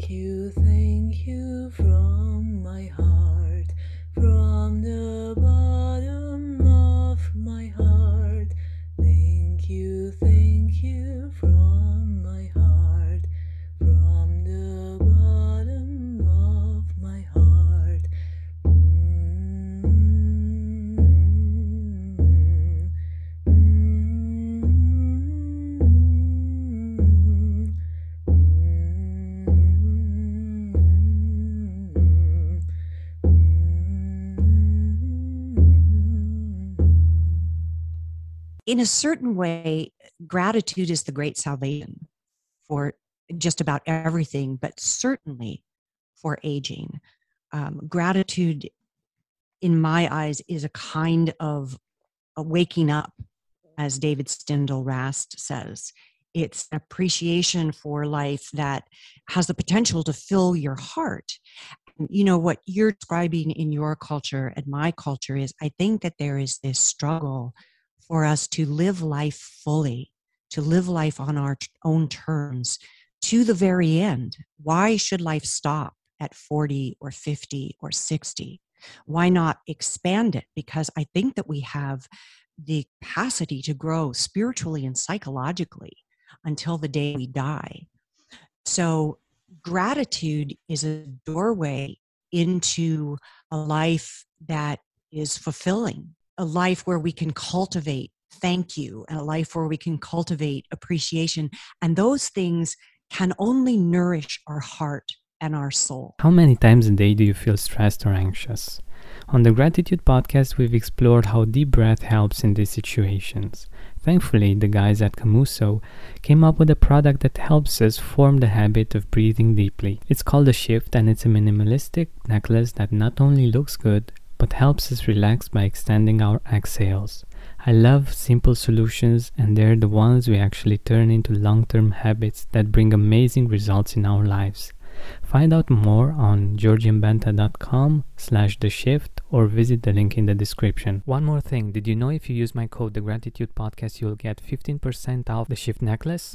Thank you, in a certain way, gratitude is the great salvation for just about everything, but certainly for aging. Um, gratitude, in my eyes, is a kind of a waking up, as David Steindl Rast says. It's appreciation for life that has the potential to fill your heart. You know, what you're describing in your culture and my culture is I think that there is this struggle for us to live life fully, to live life on our own terms to the very end. Why should life stop at 40 or 50 or 60? Why not expand it? Because I think that we have the capacity to grow spiritually and psychologically until the day we die. So, gratitude is a doorway into a life that is fulfilling, a life where we can cultivate thank you, and a life where we can cultivate appreciation. And those things can only nourish our heart and our soul. How many times a day do you feel stressed or anxious? On the Gratitude podcast, we've explored how deep breath helps in these situations. Thankfully, the guys at Komuso came up with a product that helps us form the habit of breathing deeply. It's called the Shift and it's a minimalistic necklace that not only looks good, but helps us relax by extending our exhales. I love simple solutions, and they're the ones we actually turn into long term habits that bring amazing results in our lives. Find out more on georgianbenta.com slash the shift or visit the link in the description. One more thing, did you know if you use my code the gratitude podcast you'll get 15% off the shift necklace?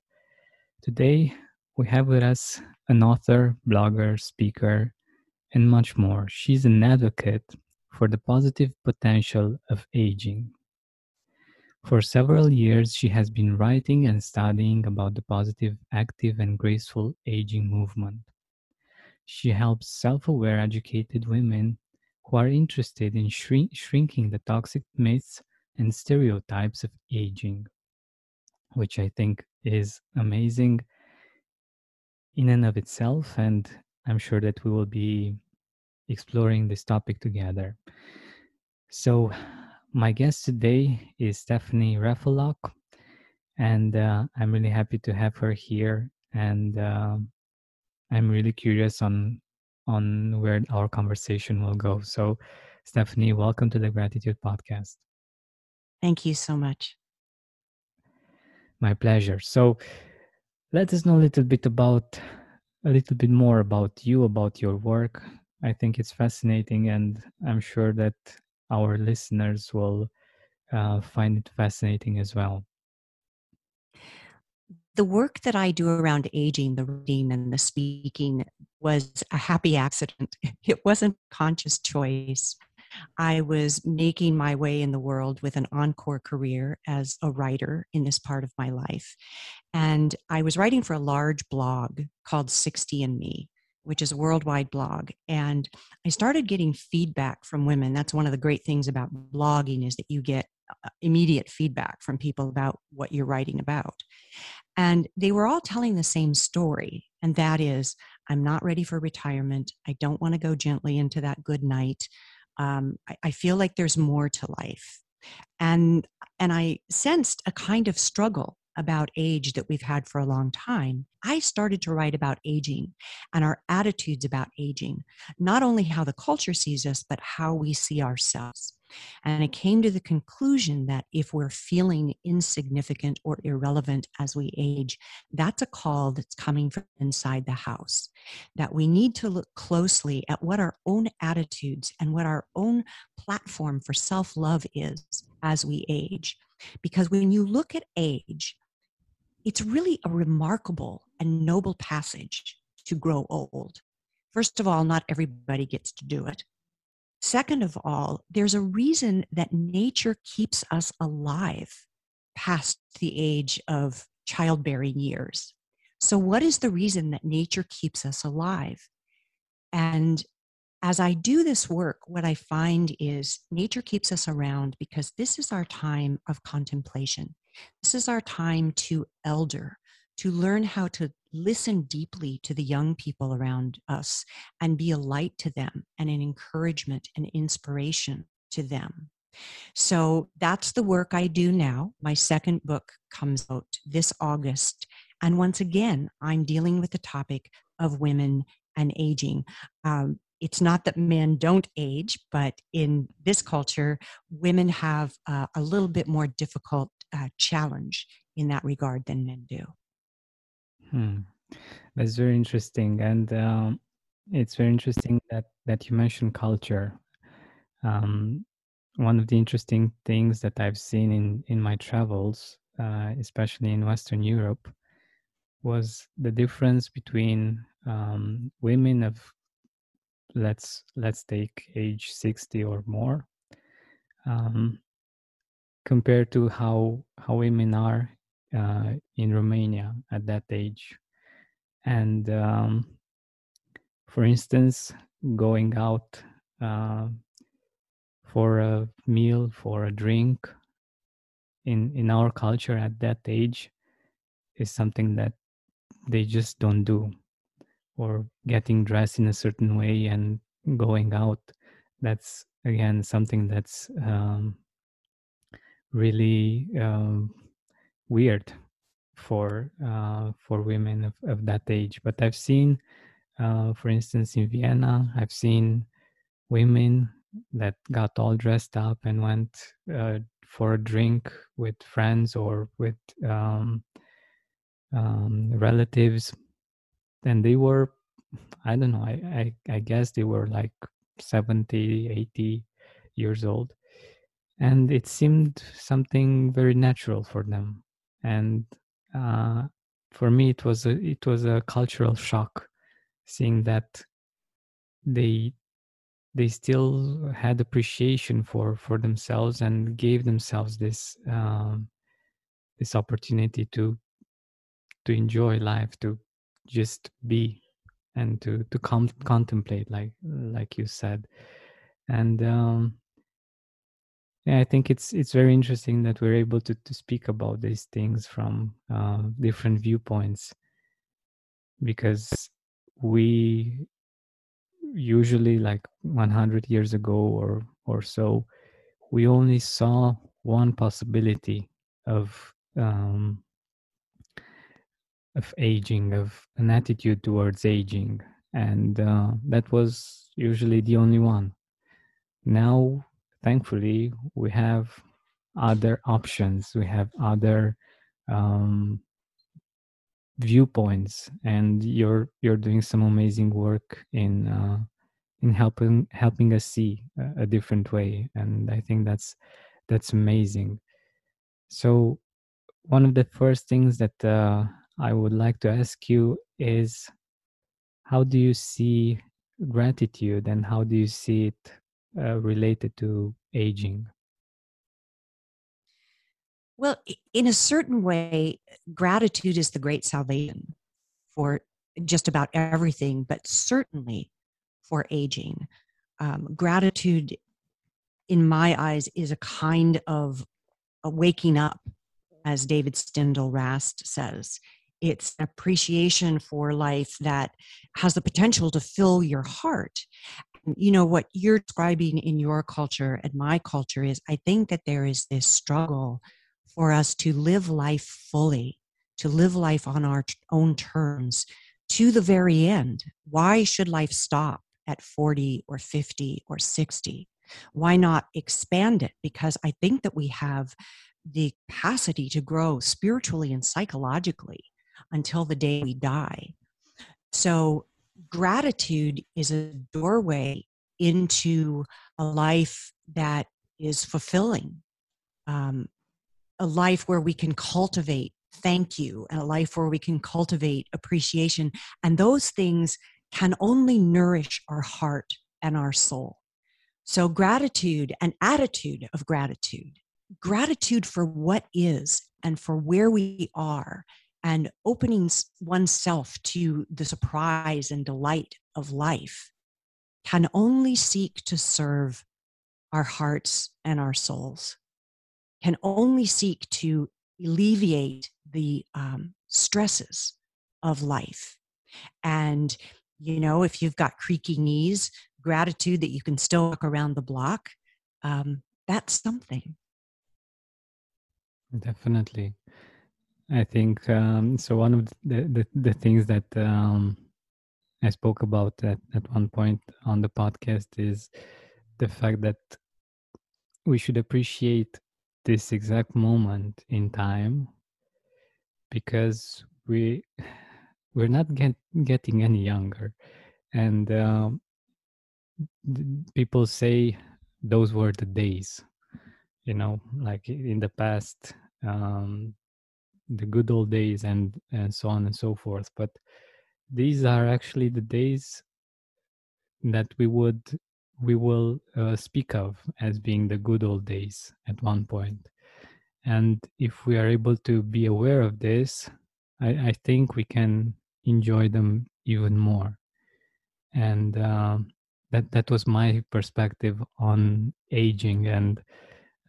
Today, we have with us an author, blogger, speaker, and much more. She's an advocate for the positive potential of aging. For several years, she has been writing and studying about the positive, active, and graceful aging movement. She helps self aware, educated women who are interested in shrink- shrinking the toxic myths and stereotypes of aging, which I think is amazing in and of itself. And I'm sure that we will be exploring this topic together. So, my guest today is Stephanie Raffelock, and uh, I'm really happy to have her here. And uh, I'm really curious on on where our conversation will go. So, Stephanie, welcome to the Gratitude Podcast. Thank you so much. My pleasure. So, let us know a little bit about a little bit more about you, about your work. I think it's fascinating, and I'm sure that our listeners will uh, find it fascinating as well. The work that I do around aging, the reading and the speaking was a happy accident. It wasn't conscious choice. I was making my way in the world with an encore career as a writer in this part of my life. And I was writing for a large blog called 60 and Me, which is a worldwide blog. And I started getting feedback from women. That's one of the great things about blogging is that you get uh, immediate feedback from people about what you're writing about. And they were all telling the same story. And that is, I'm not ready for retirement. I don't want to go gently into that good night um, I, I feel like there's more to life and and i sensed a kind of struggle about age that we've had for a long time, I started to write about aging and our attitudes about aging, not only how the culture sees us, but how we see ourselves. And I came to the conclusion that if we're feeling insignificant or irrelevant as we age, that's a call that's coming from inside the house. That we need to look closely at what our own attitudes and what our own platform for self love is as we age. Because when you look at age, it's really a remarkable and noble passage to grow old. First of all, not everybody gets to do it. Second of all, there's a reason that nature keeps us alive past the age of childbearing years. So, what is the reason that nature keeps us alive? And as I do this work, what I find is nature keeps us around because this is our time of contemplation. This is our time to elder, to learn how to listen deeply to the young people around us and be a light to them and an encouragement and inspiration to them. So that's the work I do now. My second book comes out this August. And once again, I'm dealing with the topic of women and aging. Um, it's not that men don't age, but in this culture, women have uh, a little bit more difficult uh, challenge in that regard than men do. Hmm. That's very interesting, and um, it's very interesting that that you mentioned culture. Um, one of the interesting things that I've seen in in my travels, uh, especially in Western Europe, was the difference between um, women of let's let's take age 60 or more um, compared to how how women are uh, in Romania at that age. And um, for instance, going out uh, for a meal, for a drink, in in our culture at that age, is something that they just don't do. Or getting dressed in a certain way and going out, that's again something that's um, really um, weird for uh, for women of, of that age. But I've seen, uh, for instance, in Vienna, I've seen women that got all dressed up and went uh, for a drink with friends or with um, um, relatives, and they were, I don't know, I, I, I guess they were like 70, 80 years old and it seemed something very natural for them and uh, for me it was a it was a cultural shock seeing that they they still had appreciation for for themselves and gave themselves this um, this opportunity to to enjoy life to just be and to to com- contemplate like like you said. And um, yeah i think it's it's very interesting that we're able to to speak about these things from uh, different viewpoints because we usually like 100 years ago or or so we only saw one possibility of um, of aging of an attitude towards aging. And uh, that was usually the only one. Now thankfully we have other options. We have other um, viewpoints and you're you're doing some amazing work in uh, in helping helping us see a, different way and i think that's that's amazing. So one of the first things that uh, i would like to ask you is how do you see gratitude and how do you see it uh, related to aging? Well, in a certain way, gratitude is the great salvation for just about everything, but certainly for aging. Um, gratitude, in my eyes, is a kind of a waking up, as David Steindl Rast says. It's appreciation for life that has the potential to fill your heart you know what you're describing in your culture and my culture is i think that there is this struggle for us to live life fully, to live life on our own terms to the very end. Why should life stop at 40 or 50 or 60? Why not expand it? Because I think that we have the capacity to grow spiritually and psychologically until the day we die. So, gratitude is a doorway into a life that is fulfilling, um, a life where we can cultivate thank you, and a life where we can cultivate appreciation. And those things can only nourish our heart and our soul. So, gratitude, an attitude of gratitude, gratitude for what is and for where we are, and opening oneself to the surprise and delight of life can only seek to serve our hearts and our souls, can only seek to alleviate the um, stresses of life. And, you know, if you've got creaky knees, gratitude that you can still walk around the block, um, that's something. Definitely. I think um, so. One of the, the, the things that um, I spoke about at, at one point on the podcast is the fact that we should appreciate this exact moment in time because we we're not get, getting any younger and um, people say those were the days you know like in the past um, the good old days and and so on and so forth but these are actually the days that we would we will uh, speak of as being the good old days at one point. And if we are able to be aware of this i, I think we can enjoy them even more. And uh, that that was my perspective on aging and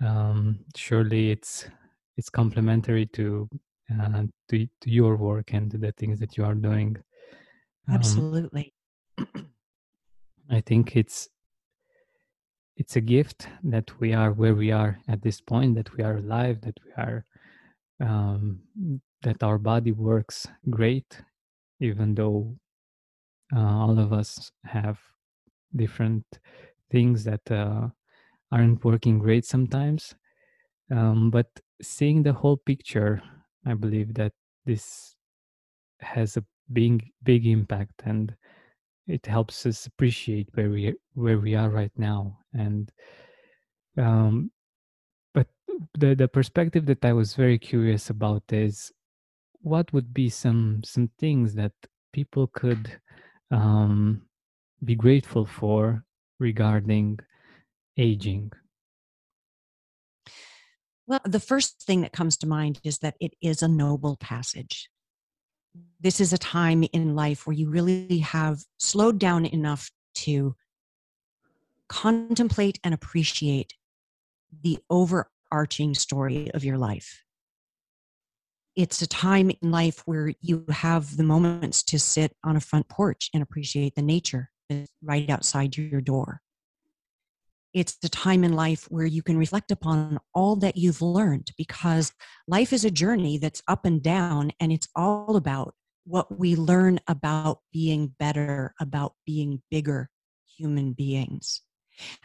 um, surely it's it's complementary to uh, to, to your work and to the things that you are doing. Um, absolutely. I think it's it's a gift that we are where we are at this point that we are alive that we are um, that our body works great even though uh, all of us have different things that uh, aren't working great sometimes. Um, but seeing the whole picture i believe that this has a big big impact and it helps us appreciate where we where we are right now and um but the the perspective that i was very curious about is what would be some some things that people could um be grateful for regarding aging well the first thing that comes to mind is that it is a noble passage this is a time in life where you really have slowed down enough to contemplate and appreciate the overarching story of your life. It's a time in life where you have the moments to sit on a front porch and appreciate the nature right outside your door. It's the time in life where you can reflect upon all that you've learned because life is a journey that's up and down, and it's all about what we learn about being better, about being bigger human beings.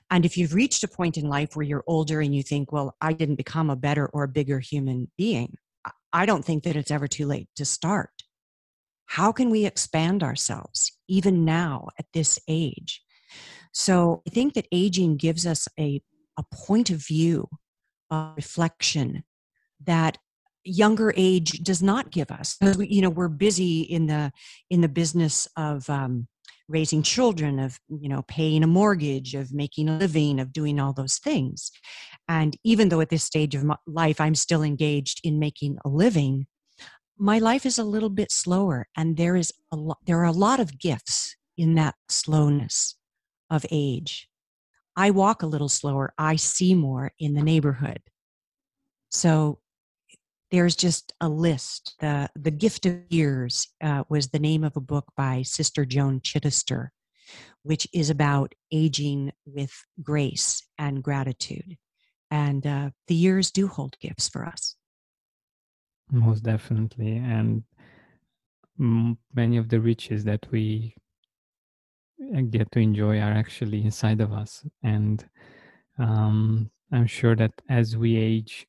And if you've reached a point in life where you're older and you think, well, I didn't become a better or a bigger human being, I don't think that it's ever too late to start. How can we expand ourselves even now at this age? So I think that aging gives us a, a point of view, a reflection that younger age does not give us. You know, we're busy in the in the business of um, raising children, of you know, paying a mortgage, of making a living, of doing all those things. And even though at this stage of my life I'm still engaged in making a living, my life is a little bit slower, and there is a lot. There are a lot of gifts in that slowness of age. I walk a little slower. I see more in the neighborhood. So there's just a list. The, the Gift of Years uh, was the name of a book by Sister Joan Chittister, which is about aging with grace and gratitude. And uh, the years do hold gifts for us. most definitely and many of the riches that we get to enjoy are actually inside of us. And um, i'm sure that as we age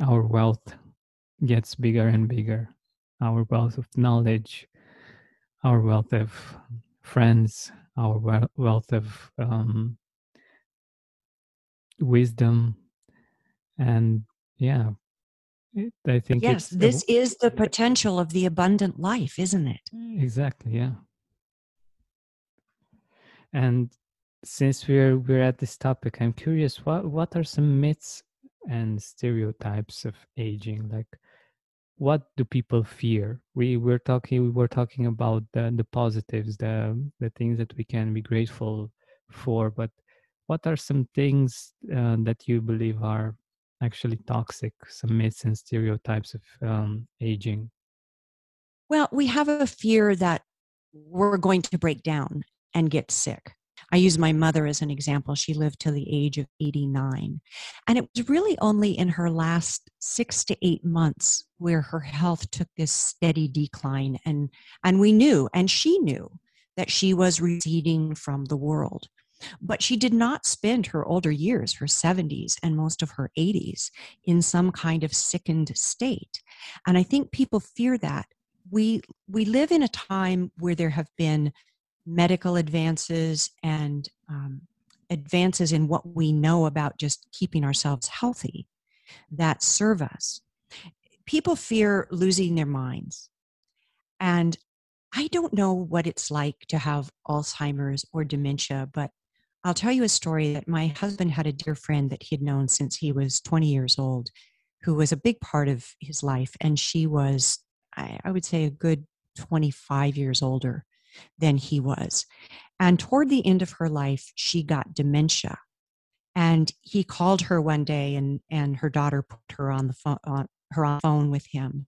our wealth gets bigger and bigger. Our wealth of knowledge our wealth of friends our wealth of um, wisdom. And yeah it, i think Yes, it's this w- is the potential of the abundant life, isn't it? exactly yeah and since we're we're at this topic i'm curious what what are some myths and stereotypes of aging? Like what do people fear? We were talking we were talking about the the positives the the things that we can be grateful for but what are some things uh, that you believe are actually toxic some myths and stereotypes of um, aging? Well, we have a fear that we're going to break down and get sick. I use my mother as an example. She lived till the age of 89. And it was really only in her last six to eight months where her health took this steady decline. And, and we knew, and she knew, that she was receding from the world. But she did not spend her older years, her 70s and most of her 80s, in some kind of sickened state. And I think people fear that we we live in a time where there have been medical advances and um, advances in what we know about just keeping ourselves healthy that serve us. People fear losing their minds. And i don't know what it's like to have alzheimer's or dementia but i'll tell you a story that my husband had a dear friend that he had known since he was 20 years old who was a big part of his life and she was I, I would say a good 25 years older than he was. And toward the end of her life, she got dementia. And he called her one day, and, and her daughter put her on the phone, on, her on phone with him,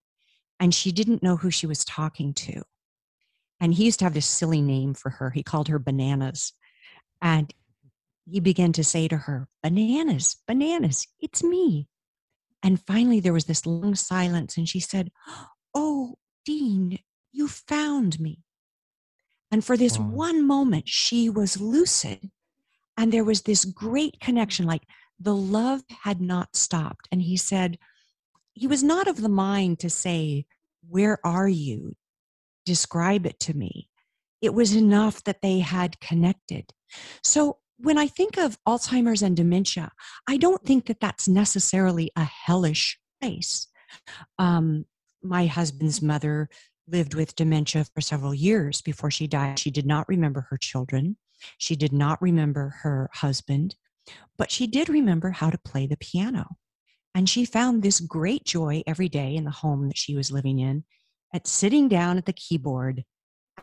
and she didn't know who she was talking to. And he used to have this silly name for her. He called her Bananas, and he began to say to her, "Bananas, bananas, it's me." And finally, there was this long silence, and she said, Oh, Dean, you found me. And for this one moment, she was lucid. And there was this great connection, like the love had not stopped. And he said, he was not of the mind to say, Where are you? Describe it to me. It was enough that they had connected. So when I think of Alzheimer's and dementia, I don't think that that's necessarily a hellish place. Um, my husband's mother lived with dementia for several years before she died. She did not remember her children. She did not remember her husband, but she did remember how to play the piano. And she found this great joy every day in the home that she was living in at sitting down at the keyboard.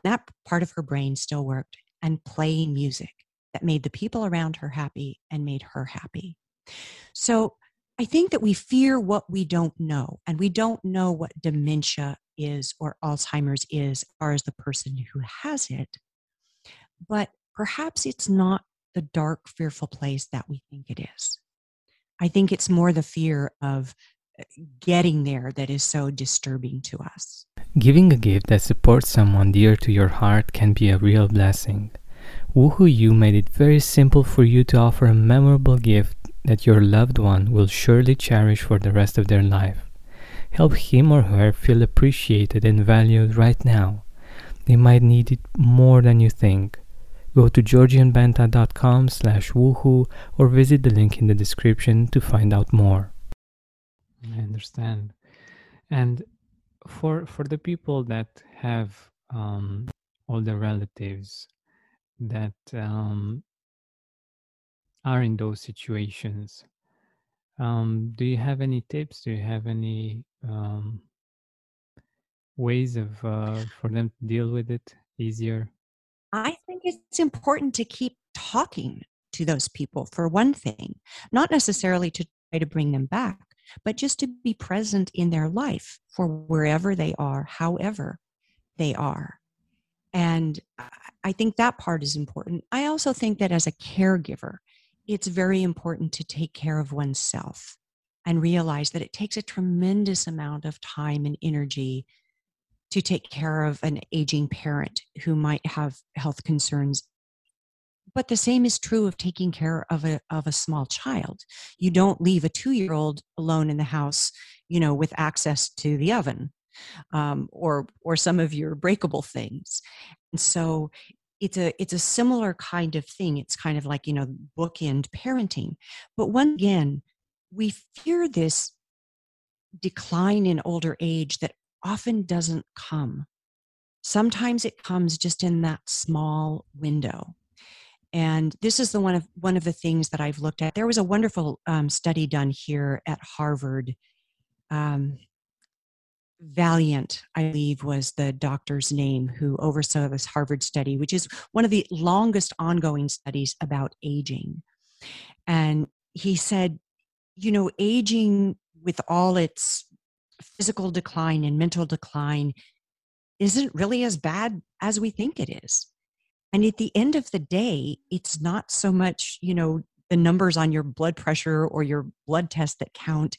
That part of her brain still worked and playing music that made the people around her happy and made her happy. So I think that we fear what we don't know, and we don't know what dementia is or Alzheimer's is, far as the person who has it. But perhaps it's not the dark, fearful place that we think it is. I think it's more the fear of uh, getting there that is so disturbing to us. Giving a gift that supports someone dear to your heart can be a real blessing. Woohoo You made it very simple for you to offer a memorable gift that your loved one will surely cherish for the rest of their life. Help him or her feel appreciated and valued right now. They might need it more than you think. Go to georgianbenta.com slash woohoo or visit the link in the description to find out more. I understand. And for for the people that have um, older relatives that um, are in those situations, um, do you have any tips? Do you have any um, ways of uh, for them to deal with it easier? I think it's important to keep talking to those people for one thing, not necessarily to try to bring them back, but just to be present in their life for wherever they are, however they are. And I- I think that part is important. I also think that as a caregiver, it's very important to take care of oneself and realize that it takes a tremendous amount of time and energy to take care of an aging parent who might have health concerns. But the same is true of taking care of a of a small child. You don't leave a 2 year old alone in the house you know with access to the oven um, or or some of your breakable things. And so it's a it's a similar kind of thing. It's kind of like you know bookend parenting. But once again we fear this decline in older age that often doesn't come. Sometimes it comes just in that small window. And this is the one of one of the things that i've looked at. There was a wonderful um, study done here at harvard um, Vaillant, I believe, was the doctor's name who oversaw this Harvard study, which is one of the longest ongoing studies about aging. And he said, you know, aging with all its physical decline and mental decline isn't really as bad as we think it is. And at the end of the day, it's not so much, you know, the numbers on your blood pressure or your blood test that count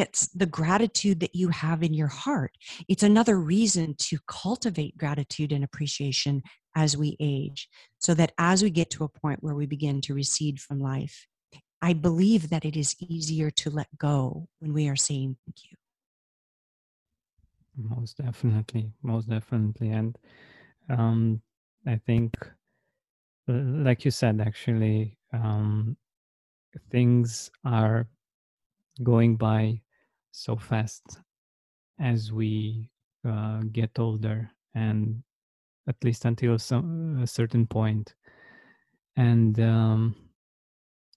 it's the gratitude that you have in your heart. It's another reason to cultivate gratitude and appreciation as we age, so that as we get to a point where we begin to recede from life, I believe that it is easier to let go when we are saying thank you. Most definitely, most definitely. And um, I think, like you said, actually, um, things are going by so fast as we uh, get older and at least until some a certain point. And um,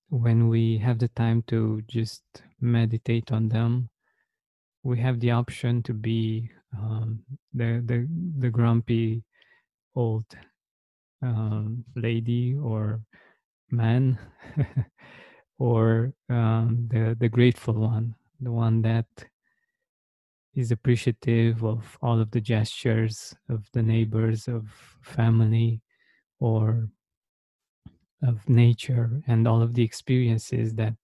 when we have the time to just meditate on them we have the option to be um, the, the the grumpy old um, lady or man or um, the the grateful one, the one that is appreciative of all of the gestures of the neighbors, of family, or of nature, and all of the experiences that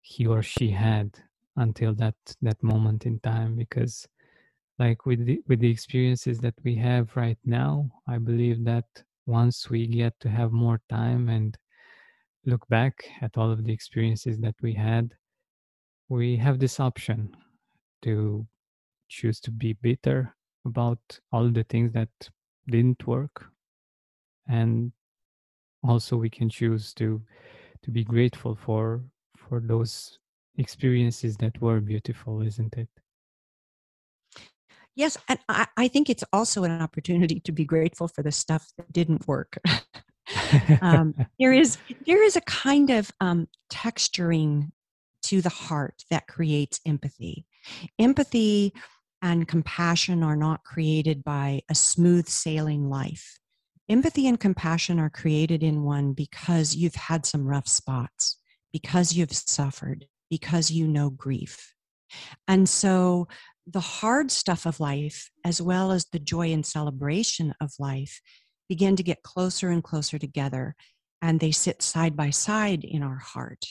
he or she had until that that moment in time. Because, like with the with the experiences that we have right now, I believe that once we get to have more time and look back at all of the experiences that we had, we have this option to choose to be bitter about all the things that didn't work. And also we can choose to to be grateful for for those experiences that were beautiful isn't it? Yes and i, I think it's also an opportunity to be grateful for the stuff that didn't work um, there is there is a kind of um, texturing to the heart that creates empathy. Empathy and compassion are not created by a smooth sailing life. Empathy and compassion are created in one because you've had some rough spots, because you've suffered, because you know grief. And so the hard stuff of life, as well as the joy and celebration of life, begin to get closer and closer together and they sit side by side in our heart.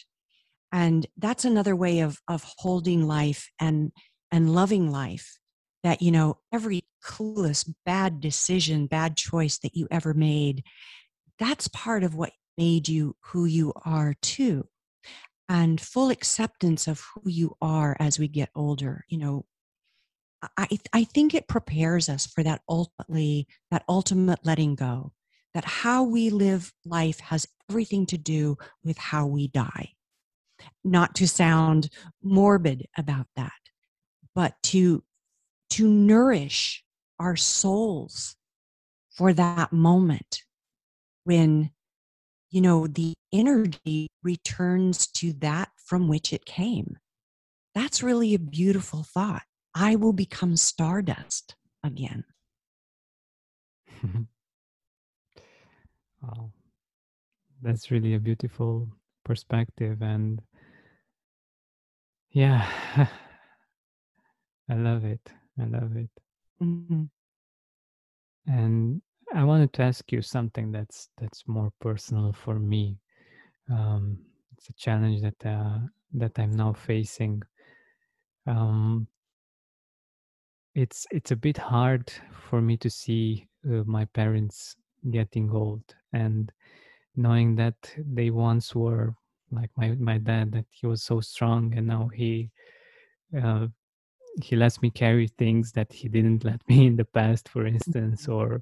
And that's another way of of holding life and and loving life that you know every clueless bad decision bad choice that you ever made that's part of what made you who you are too. And full acceptance of who you are as we get older you know I, I think it prepares us for that ultimately that ultimate letting go that how we live life has everything to do with how we die. Not to sound morbid about that but to to nourish our souls for that moment when you know the energy returns to that from which it came. That's really a beautiful thought I will become stardust again. wow. That's really a beautiful perspective. And yeah, I love it. I love it. Mm-hmm. And I wanted to ask you something that's that's more personal for me. Um, it's a challenge that uh, that I'm now facing um, it's it's a bit hard for me to see uh, my parents getting old and knowing that they once were like my my dad that he was so strong and now he uh, he lets me carry things that he didn't let me in the past for instance Mm-hmm. or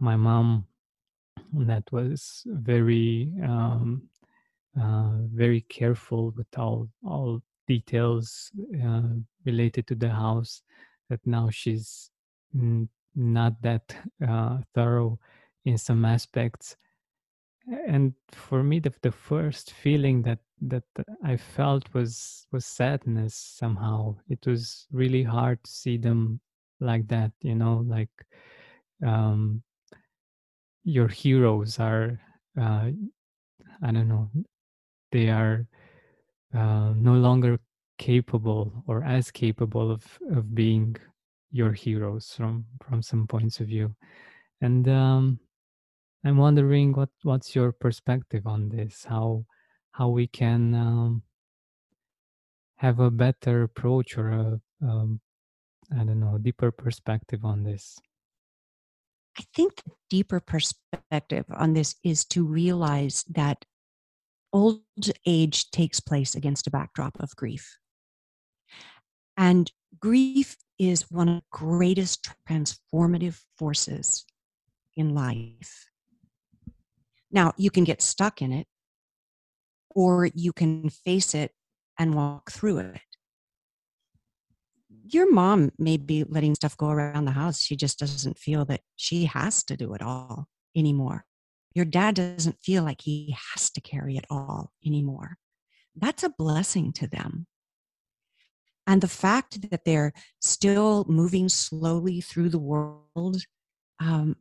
my mom that was very um, uh, very careful with all all details uh, related to the house that now she's not that uh, thorough in some aspects. And for me the, the first feeling that that i felt was was sadness somehow. It was really hard to see them like that you know like um your heroes are uh i don't know they are uh, no longer capable or as capable of of being your heroes from from some points of view. And um i'm wondering what what's your perspective on this? How how we can um, have a better approach or a um, i don't know deeper perspective on this? I think the deeper perspective on this is to realize that old age takes place against a backdrop of grief. And grief is one of the greatest transformative forces in life. Now, you can get stuck in it, or you can face it and walk through it. Your mom may be letting stuff go around the house. She just doesn't feel that she has to do it all anymore. Your dad doesn't feel like he has to carry it all anymore. That's a blessing to them. And the fact that they're still moving slowly through the world, um,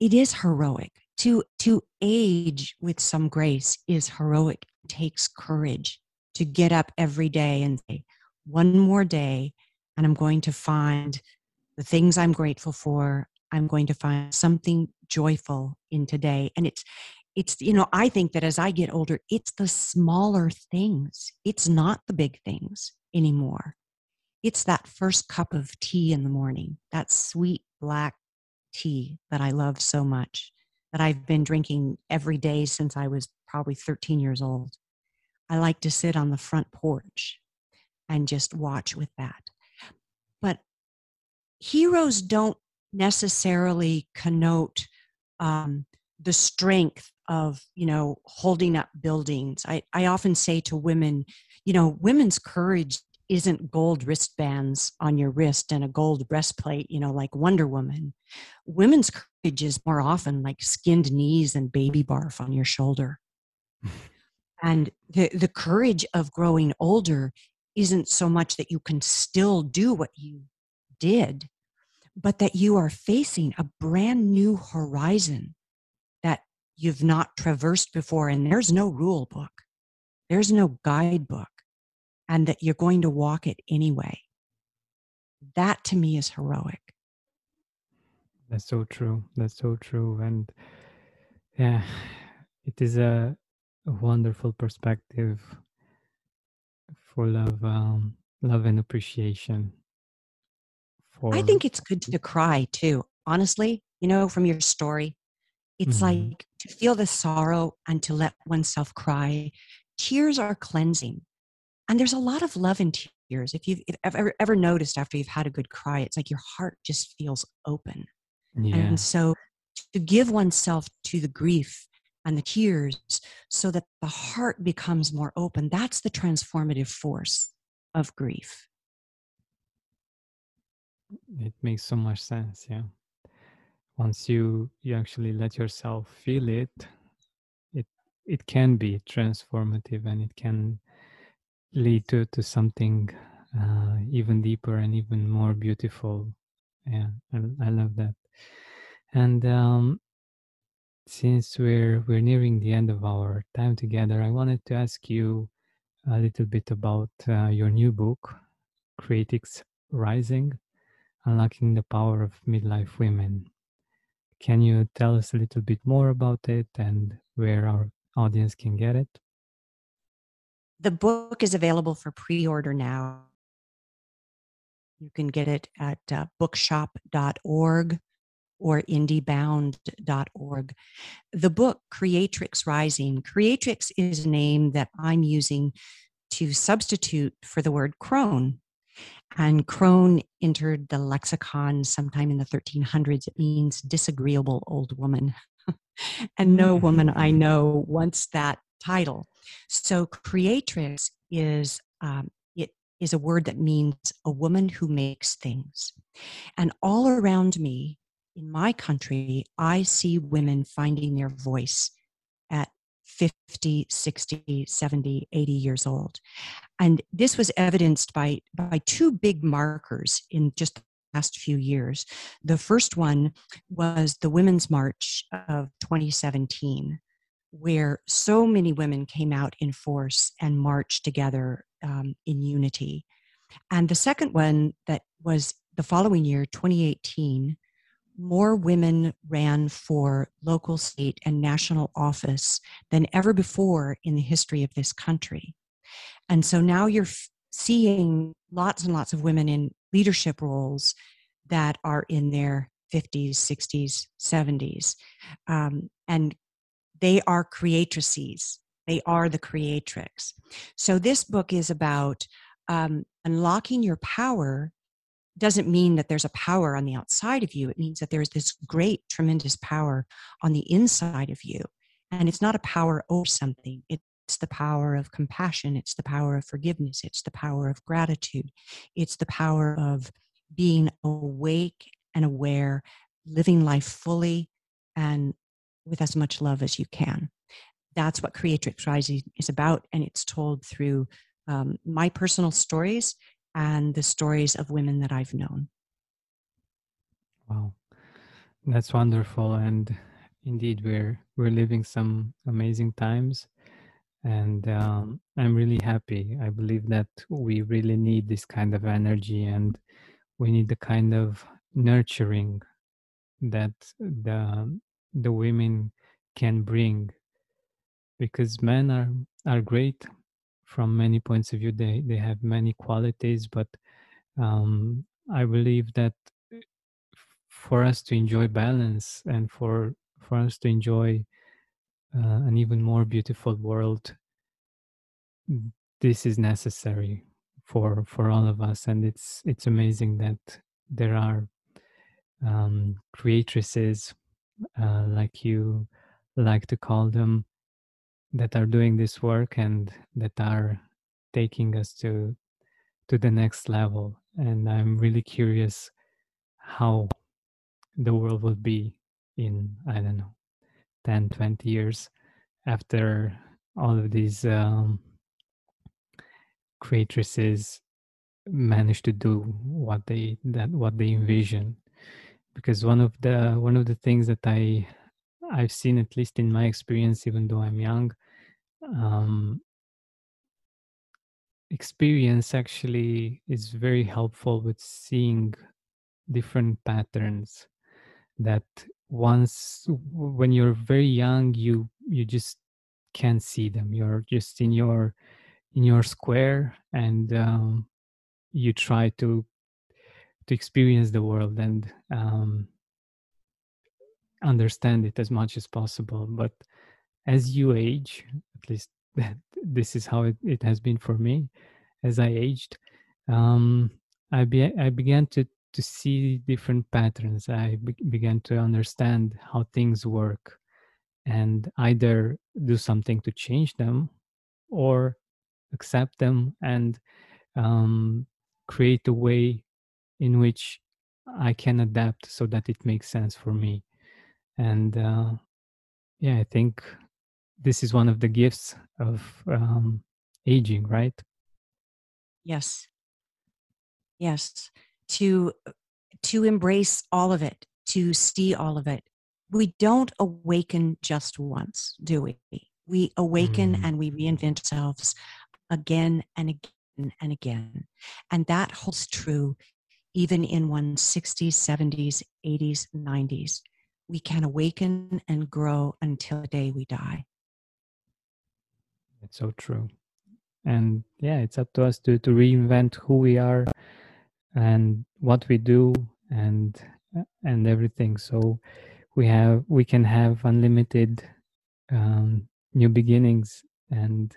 it is heroic. To, to age with some grace is heroic. It takes courage to get up every day and say, one more day, and I'm going to find the things I'm grateful for. I'm going to find something joyful in today. And it's, it's, you know, I think that as I get older, it's the smaller things. It's not the big things anymore. It's that first cup of tea in the morning, that sweet black tea that I love so much, that I've been drinking every day since I was probably 13 years old. I like to sit on the front porch and just watch with that. But heroes don't necessarily connote um, the strength of you know holding up buildings I, I often say to women you know women's courage isn't gold wristbands on your wrist and a gold breastplate you know like wonder woman women's courage is more often like skinned knees and baby barf on your shoulder and the, the courage of growing older isn't so much that you can still do what you did but that you are facing a brand new horizon that you've not traversed before. And there's no rule book, there's no guidebook, and that you're going to walk it anyway. That to me is heroic. That's so true. That's so true. And yeah, it is a, a wonderful perspective full of um, love and appreciation. For I think it's good to cry too. Honestly, you know, from your story, it's Mhm. like to feel the sorrow and to let oneself cry. Tears are cleansing. And there's a lot of love in tears. If you've if ever, ever noticed after you've had a good cry, it's like your heart just feels open. yeah, And so to give oneself to the grief and the tears so that the heart becomes more open, that's the transformative force of grief. it makes so much sense. Yeah, once you you actually let yourself feel it, it can be transformative and it can lead to to something uh, even deeper and even more beautiful. Yeah, I, I love that. And um, since we're we're nearing the end of our time together, I wanted to ask you a little bit about uh, your new book, Creatrix Rising: Unlocking the Power of Midlife Women. Can you tell us a little bit more about it and where our audience can get it? The book is available for pre order now You can get it at uh, bookshop.org or indiebound.org. The book, Creatrix Rising, Creatrix is a name that I'm using to substitute for the word crone. And crone entered the lexicon sometime in the 1300s. It means disagreeable old woman. and no woman I know wants that title. So creatrix is um, it is a word that means a woman who makes things. And all around me in my country, I see women finding their voice at 50, 60, 70, 80 years old. And this was evidenced by, by two big markers in just last few years. The first one was the Women's March of 2017, where so many women came out in force and marched together um, in unity. And the second one that was the following year, 2018, more women ran for local, state, and national office than ever before in the history of this country. And so now you're seeing lots and lots of women in leadership roles that are in their 50s, 60s, 70s. Um, and they are creatrices, they are the creatrix. So this book is about um, unlocking your power doesn't mean that there's a power on the outside of you. It means that there's this great, tremendous power on the inside of you. And it's not a power over something, it's the power of compassion, it's the power of forgiveness, it's the power of gratitude, it's the power of being awake and aware, living life fully and with as much love as you can. That's what Creatrix Rising is about, and it's told through um, my personal stories and the stories of women that I've known. Wow, that's wonderful, and indeed, we're we're living some amazing times, and um, I'm really happy. I believe that we really need this kind of energy, and we need the kind of nurturing that the the women can bring because men are are great from many points of view they they have many qualities but um, i believe that for us to enjoy balance and for for us to enjoy uh, an even more beautiful world this is necessary for for all of us. And it's it's amazing that there are um, creatrices uh, like you like to call them that are doing this work and that are taking us to to the next level. And i'm really curious how the world will be in i don't know 10 20 years after all of these um, creatrices manage to do what they that what they envision because one of the one of the things that i I've seen, at least in my experience, even though I'm young, um, experience actually is very helpful with seeing different patterns that once when you're very young you you just can't see them you're just in your in your square and um, you try to to experience the world and um, understand it as much as possible. But as you age, at least this is how it, it has been for me, as I aged, um, I, be, I began to, to see different patterns. I be, began to understand how things work and either do something to change them or accept them and um, create a way in which I can adapt so that it makes sense for me. And uh, yeah i think this is one of the gifts of um, aging right? Yes. Yes to to embrace all of it to see all of it we don't awaken just once do we we awaken mm. and we reinvent ourselves again and again and again and that holds true even in one's 60s 70s 80s 90s we can awaken and grow until the day we die. It's so true. And yeah, it's up to us to, to reinvent who we are and what we do and and everything. So we have we can have unlimited um, new beginnings and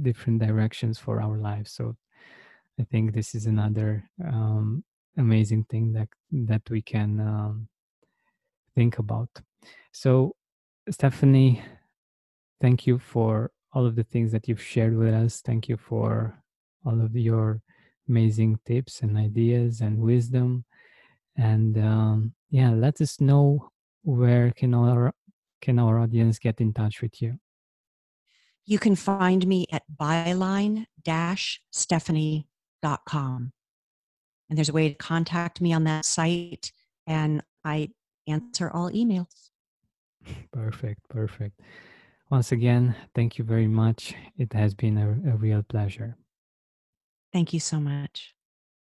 different directions for our lives. So i think this is another um, amazing thing that that we can um, think about. So stephanie thank you for all of the things that you've shared with us. Thank you for all of your amazing tips and ideas and wisdom. And um, yeah let us know where can our can our audience get in touch with you. You can find me at byline-stephanie.com. And there's a way to contact me on that site, and I answer all emails. perfect perfect. Once again thank you very much. It has been a, a real pleasure Thank you so much.